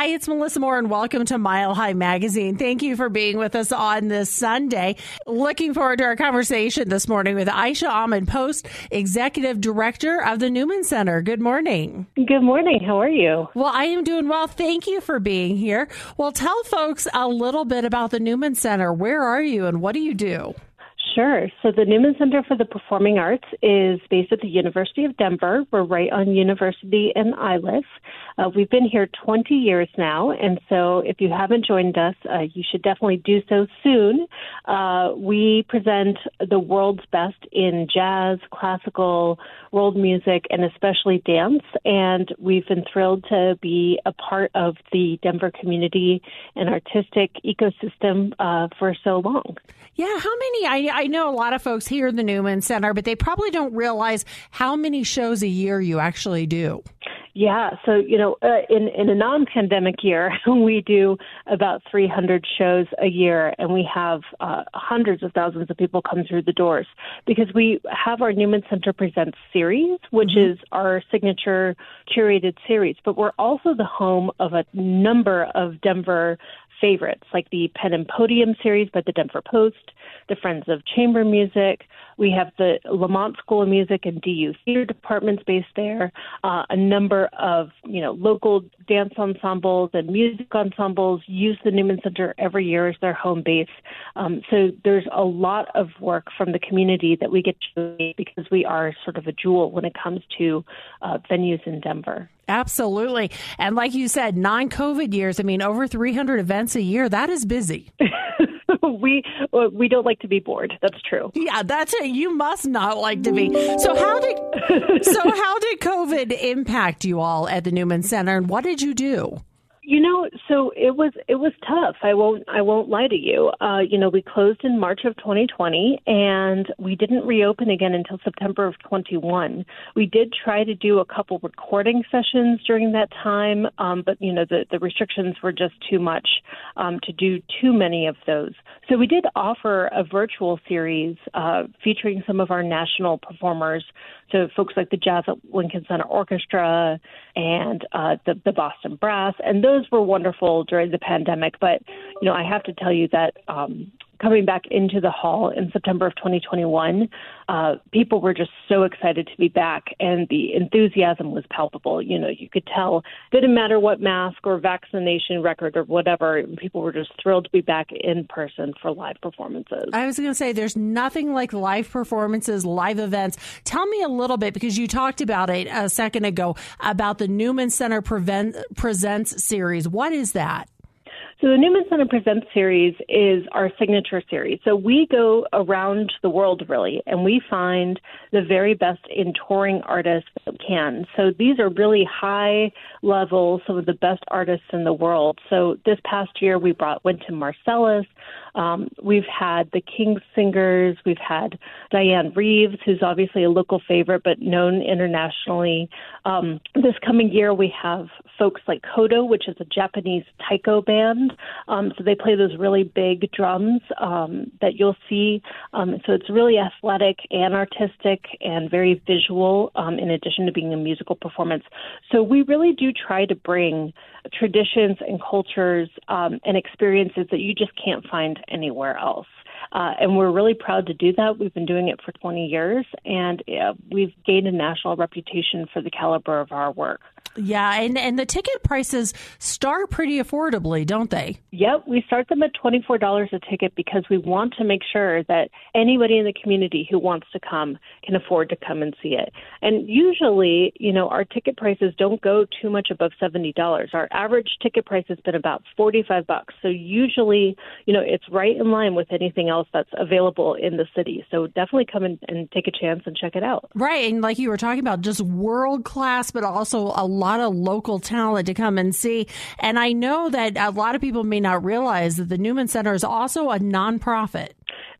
Hi, it's Melissa Moore, and welcome to Mile High Magazine. Thank you for being with us on this Sunday. Looking forward to our conversation this morning with Aisha Ahmad-Post, Executive Director of the Newman Center. Good morning. Good morning. How are you? Well, I am doing well. Thank you for being here. Well, tell folks a little bit about the Newman Center. Where are you, and what do you do? Sure. So the Newman Center for the Performing Arts is based at the University of Denver. We're right on University and Iliff. Uh, we've been here 20 years now, and so if you haven't joined us, uh, you should definitely do so soon. Uh, we present the world's best in jazz, classical, world music, and especially dance. And we've been thrilled to be a part of the Denver community and artistic ecosystem uh, for so long. Yeah, how many? I, I know a lot of folks here in the Newman Center, but they probably don't realize how many shows a year you actually do. Yeah, so you know, uh, in in a non-pandemic year, we do about 300 shows a year, and we have uh, hundreds of thousands of people come through the doors because we have our Newman Center Presents series, which mm-hmm. is our signature curated series. But we're also the home of a number of Denver favorites, like the Pen and Podium series by the Denver Post, the Friends of Chamber Music. We have the Lamont School of Music and DU Theater departments based there. Uh, a number of you know local dance ensembles and music ensembles use the Newman Center every year as their home base. Um, so there's a lot of work from the community that we get to because we are sort of a jewel when it comes to uh, venues in Denver. Absolutely. And like you said, non COVID years, I mean, over 300 events a year, that is busy. we uh, we don't like to be bored. That's true. Yeah, that's it. You must not like to be. So how did so how did COVID impact you all at the Newman Center and what did you do? You know, so it was it was tough. I won't I won't lie to you. Uh, you know, we closed in March of 2020, and we didn't reopen again until September of 21. We did try to do a couple recording sessions during that time, um, but you know the the restrictions were just too much um, to do too many of those. So we did offer a virtual series uh, featuring some of our national performers, so folks like the Jazz at Lincoln Center Orchestra and uh, the the Boston Brass, and those those were wonderful during the pandemic, but you know, I have to tell you that um, coming back into the hall in September of 2021, uh, people were just so excited to be back, and the enthusiasm was palpable. You know, you could tell. Didn't matter what mask or vaccination record or whatever, people were just thrilled to be back in person for live performances. I was going to say, there's nothing like live performances, live events. Tell me a little bit because you talked about it a second ago about the Newman Center Prevent, Presents series. What is that? So the Newman Center Presents series is our signature series. So we go around the world really, and we find the very best in touring artists that can. So these are really high level, some of the best artists in the world. So this past year we brought Wynton Marsalis. Um, we've had the King's Singers. We've had Dianne Reeves, who's obviously a local favorite but known internationally. Um, this coming year we have folks like Kodo, which is a Japanese taiko band. Um, so they play those really big drums um, that you'll see. Um, so it's really athletic and artistic and very visual, um, in addition to being a musical performance. So we really do try to bring traditions and cultures um, and experiences that you just can't find anywhere else. Uh, and we're really proud to do that. We've been doing it for 20 years, and uh, we've gained a national reputation for the caliber of our work. Yeah, and, and the ticket prices start pretty affordably, don't they? Yep, we start them at $24 a ticket because we want to make sure that anybody in the community who wants to come can afford to come and see it. And usually, you know, our ticket prices don't go too much above $70. Our average ticket price has been about 45 bucks. So usually, you know, it's right in line with anything else that's available in the city. So definitely come in and take a chance and check it out. Right, and like you were talking about, just world class, but also a lot of local talent to come and see. And I know that a lot of people may not realize that the Newman Center is also a nonprofit.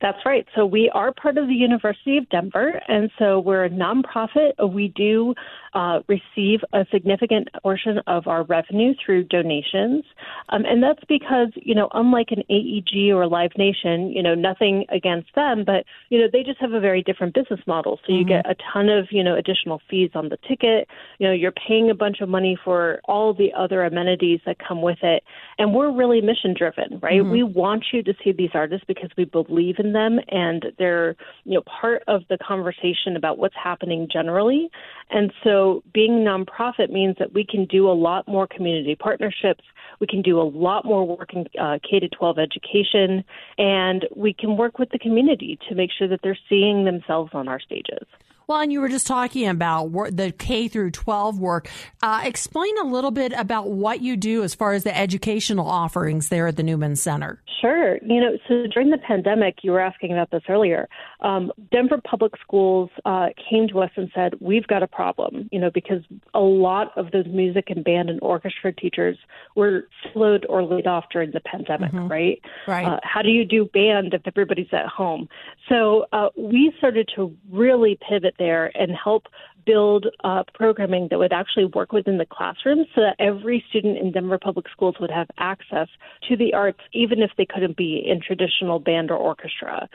That's right. So we are part of the University of Denver, and so we're a nonprofit. We do uh, receive a significant portion of our revenue through donations. Um, and that's because, you know, unlike an AEG or Live Nation, you know, nothing against them, but, you know, they just have a very different business model. So you mm-hmm. get a ton of, you know, additional fees on the ticket. You know, you're paying a bunch of money for all the other amenities that come with it. And we're really mission driven, right? Mm-hmm. We want you to see these artists because we believe in them and they're, you know, part of the conversation about what's happening generally. And so being nonprofit means that we can do a lot more community partnerships. We can do a lot more work in uh, K to 12 education, and we can work with the community to make sure that they're seeing themselves on our stages. Well, and you were just talking about the K through 12 work. Uh, explain a little bit about what you do as far as the educational offerings there at the Newman Center. Sure. You know, so during the pandemic, you were asking about this earlier. Um, Denver Public Schools uh, came to us and said, "We've got a problem." You know, because a lot of those music and band and orchestra teachers were slowed or laid off during the pandemic. Mm-hmm. Right. Right. Uh, how do you do band if everybody's at home? So uh, we started to really pivot there and help build uh, programming that would actually work within the classroom so that every student in Denver Public Schools would have access to the arts, even if they couldn't be in traditional band or orchestra.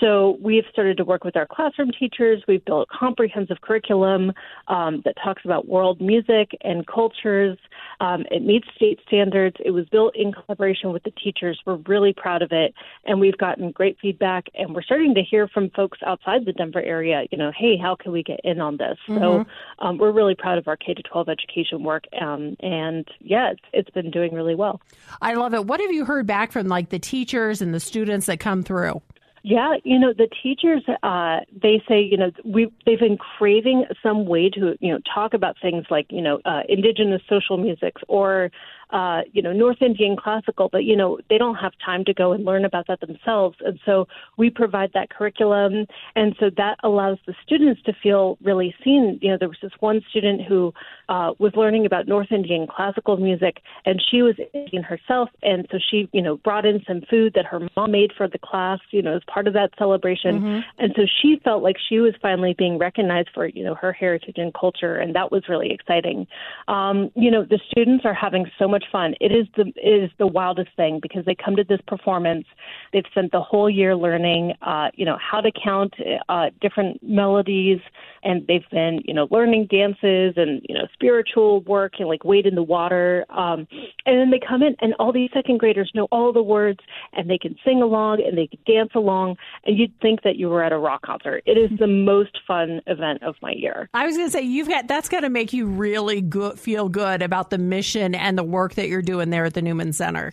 So we've started to work with our classroom teachers. We've built a comprehensive curriculum um, that talks about world music and cultures. Um, it meets state standards. It was built in collaboration with the teachers. We're really proud of it, and we've gotten great feedback. And we're starting to hear from folks outside the Denver area. You know, hey, how can we get in on this? Mm-hmm. So um, we're really proud of our K to 12 education work, um, and yeah, it's, it's been doing really well. I love it. What have you heard back from like the teachers and the students that come through? Yeah, you know the teachers. Uh, they say you know we they've been craving some way to you know talk about things like you know uh, indigenous social musics or uh, you know, North Indian classical, but you know, they don't have time to go and learn about that themselves. And so we provide that curriculum, and so that allows the students to feel really seen. You know, there was this one student who uh, was learning about North Indian classical music, and she was Indian herself, and so she, you know, brought in some food that her mom made for the class, you know, as part of that celebration, mm-hmm. and so she felt like she was finally being recognized for, you know, her heritage and culture, and that was really exciting. Um, you know, the students are having so much fun. It is the it is the wildest thing because they come to this performance. They've spent the whole year learning, uh, you know, how to count uh, different melodies, and they've been, you know, learning dances and you know spiritual work and like wade in the water. Um, and then they come in, and all these second graders know all the words, and they can sing along and they can dance along, and you'd think that you were at a rock concert. It is the most fun event of my year. I was going to say you've got that's got to make you really good, feel good about the mission and the work work that you're doing there at the Newman Center.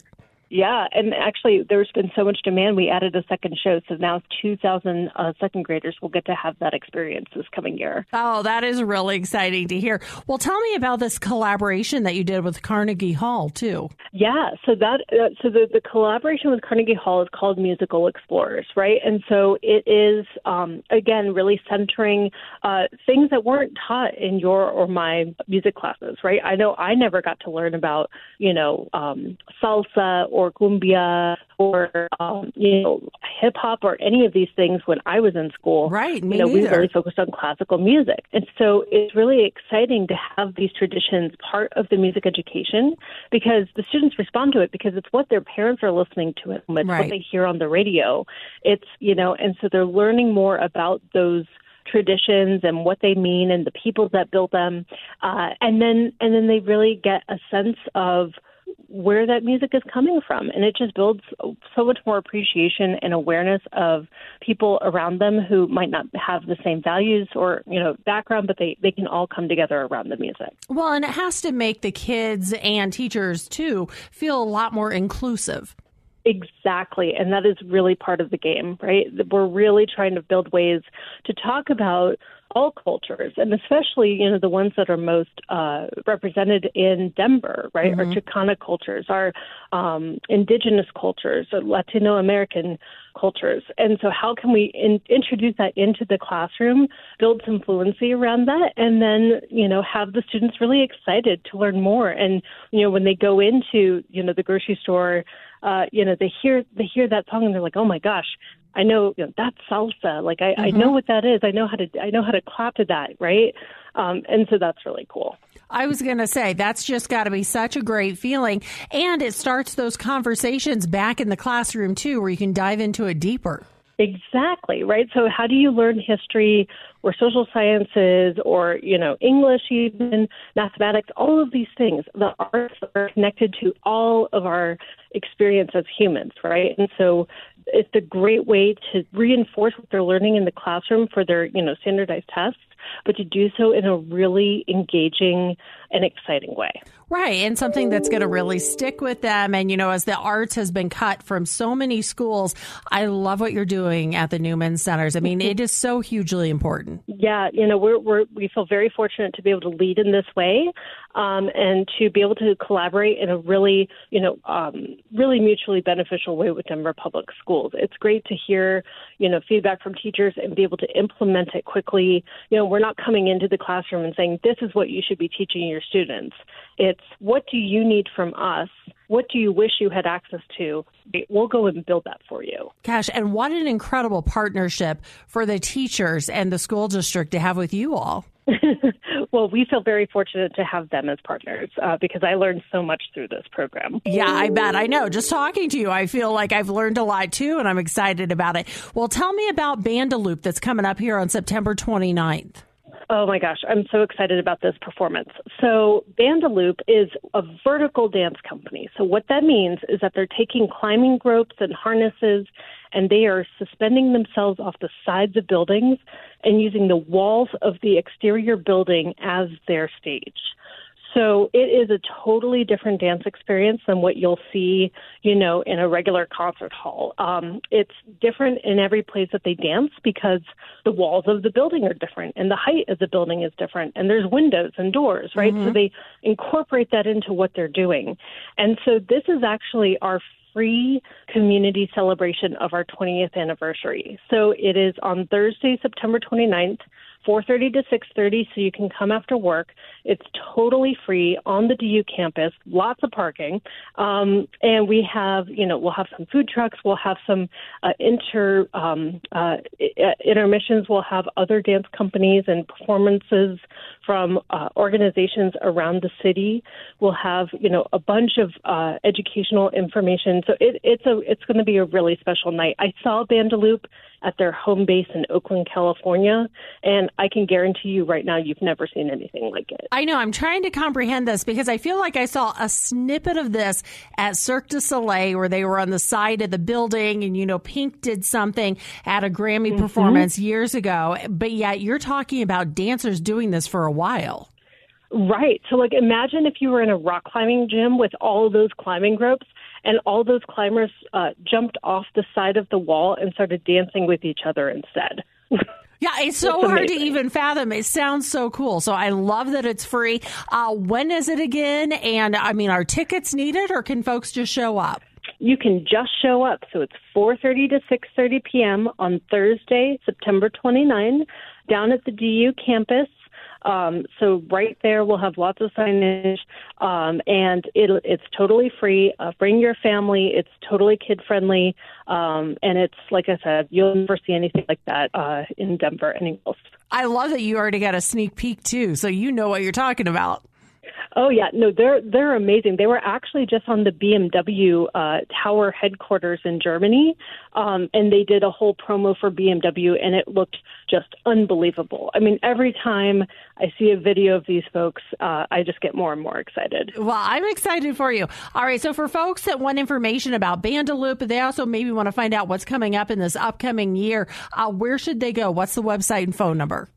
Yeah, and actually, there's been so much demand. We added a second show, so now 2,000 uh, second graders will get to have that experience this coming year. Oh, that is really exciting to hear. Well, tell me about this collaboration that you did with Carnegie Hall too. Yeah, so that uh, so the the collaboration with Carnegie Hall is called Musical Explorers, right? And so it is um, again really centering uh, things that weren't taught in your or my music classes, right? I know I never got to learn about you know um, salsa or cumbia or um, you know hip hop or any of these things when I was in school. Right. Me you know, neither. we really focused on classical music, and so it's really exciting to have these traditions part of the music education because the students respond to it because it's what their parents are listening to it, it's right. what they hear on the radio. It's you know, and so they're learning more about those traditions and what they mean and the people that built them uh, and then and then they really get a sense of where that music is coming from. And it just builds so much more appreciation and awareness of people around them who might not have the same values or, you know, background, but they, they can all come together around the music. Well, and it has to make the kids and teachers too feel a lot more inclusive. Exactly. And that is really part of the game, right? We're really trying to build ways to talk about all cultures, and especially you know the ones that are most uh, represented in Denver, right? Mm-hmm. Our Chicana cultures, our um, indigenous cultures, Latino American cultures, and so how can we in- introduce that into the classroom, build some fluency around that, and then you know have the students really excited to learn more, and you know when they go into you know the grocery store. Uh, you know, they hear they hear that song and they're like, "Oh my gosh, I know, you know that's salsa. Like I, mm-hmm. I know what that is. I know how to I know how to clap to that, right? Um, and so that's really cool. I was going to say that's just got to be such a great feeling, and it starts those conversations back in the classroom too, where you can dive into it deeper. Exactly, right? So how do you learn history or social sciences or, you know, English even, mathematics, all of these things. The arts are connected to all of our experience as humans, right? And so it's a great way to reinforce what they're learning in the classroom for their, you know, standardized tests, but to do so in a really engaging and exciting way. Right. And something that's going to really stick with them. And, you know, as the arts has been cut from so many schools, I love what you're doing at the Newman Centers. I mean, it is so hugely important. Yeah. You know, we're, we're, we feel very fortunate to be able to lead in this way um, and to be able to collaborate in a really, you know, um, really mutually beneficial way with Denver Public Schools. It's great to hear, you know, feedback from teachers and be able to implement it quickly. You know, we're not coming into the classroom and saying, this is what you should be teaching your students. It's what do you need from us? What do you wish you had access to? We'll go and build that for you. Gosh, and what an incredible partnership for the teachers and the school district to have with you all. well, we feel very fortunate to have them as partners uh, because I learned so much through this program. Yeah, I bet. I know. Just talking to you, I feel like I've learned a lot too, and I'm excited about it. Well, tell me about Bandaloop that's coming up here on September 29th. Oh my gosh, I'm so excited about this performance. So, Bandaloop is a vertical dance company. So, what that means is that they're taking climbing ropes and harnesses and they are suspending themselves off the sides of buildings and using the walls of the exterior building as their stage. So it is a totally different dance experience than what you'll see, you know, in a regular concert hall. Um, it's different in every place that they dance because the walls of the building are different and the height of the building is different and there's windows and doors, right? Mm-hmm. So they incorporate that into what they're doing. And so this is actually our free community celebration of our 20th anniversary. So it is on Thursday, September 29th 4:30 to 6:30 so you can come after work. It's totally free on the DU campus, lots of parking. Um, and we have, you know, we'll have some food trucks, we'll have some uh, inter um, uh, intermissions, we'll have other dance companies and performances from uh, organizations around the city. We'll have, you know, a bunch of uh, educational information. So it, it's a it's going to be a really special night. I saw Bandaloop at their home base in Oakland, California. And I can guarantee you right now, you've never seen anything like it. I know. I'm trying to comprehend this because I feel like I saw a snippet of this at Cirque du Soleil where they were on the side of the building and, you know, Pink did something at a Grammy mm-hmm. performance years ago. But yet you're talking about dancers doing this for a while. Right. So, like, imagine if you were in a rock climbing gym with all those climbing ropes and all those climbers uh, jumped off the side of the wall and started dancing with each other instead. Yeah, it's so it's hard to even fathom. It sounds so cool. So I love that it's free. Uh, when is it again? And I mean, are tickets needed, or can folks just show up? You can just show up. So it's 4:30 to 6:30 p.m. on Thursday, September 29, down at the DU campus. Um, so right there, we'll have lots of signage, um, and it, it's totally free. Uh, bring your family. It's totally kid friendly, um, and it's like I said, you'll never see anything like that uh, in Denver anywhere else. I love that you already got a sneak peek too, so you know what you're talking about. Oh yeah, no, they're they're amazing. They were actually just on the BMW uh, tower headquarters in Germany, um, and they did a whole promo for BMW, and it looked just unbelievable. I mean, every time I see a video of these folks, uh, I just get more and more excited. Well, I'm excited for you. All right, so for folks that want information about Bandaloop, they also maybe want to find out what's coming up in this upcoming year. Uh, where should they go? What's the website and phone number?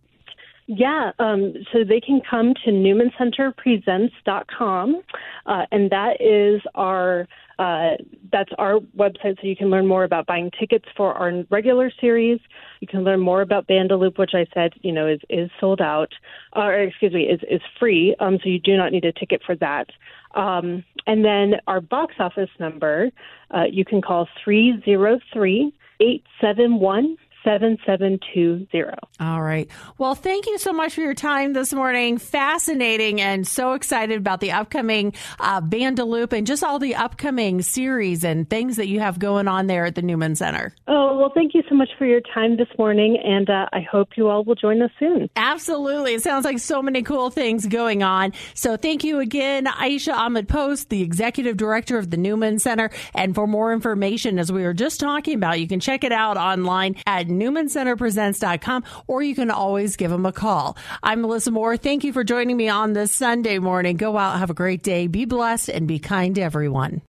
Yeah, um, so they can come to newmancenterpresents.com, uh, and that is our uh, that's our website. So you can learn more about buying tickets for our regular series. You can learn more about Bandaloop, which I said you know is is sold out, or excuse me, is is free. Um, so you do not need a ticket for that. Um, and then our box office number, uh, you can call three zero three eight seven one 7720. All right. Well, thank you so much for your time this morning. Fascinating and so excited about the upcoming uh, Bandaloop and just all the upcoming series and things that you have going on there at the Newman Center. Oh, well, thank you so much for your time this morning, and uh, I hope you all will join us soon. Absolutely. It sounds like so many cool things going on. So thank you again, Aisha Ahmad-Post, the Executive Director of the Newman Center. And for more information, as we were just talking about, you can check it out online at newmancenterpresents.com or you can always give them a call. I'm Melissa Moore. Thank you for joining me on this Sunday morning. Go out, have a great day, be blessed, and be kind to everyone.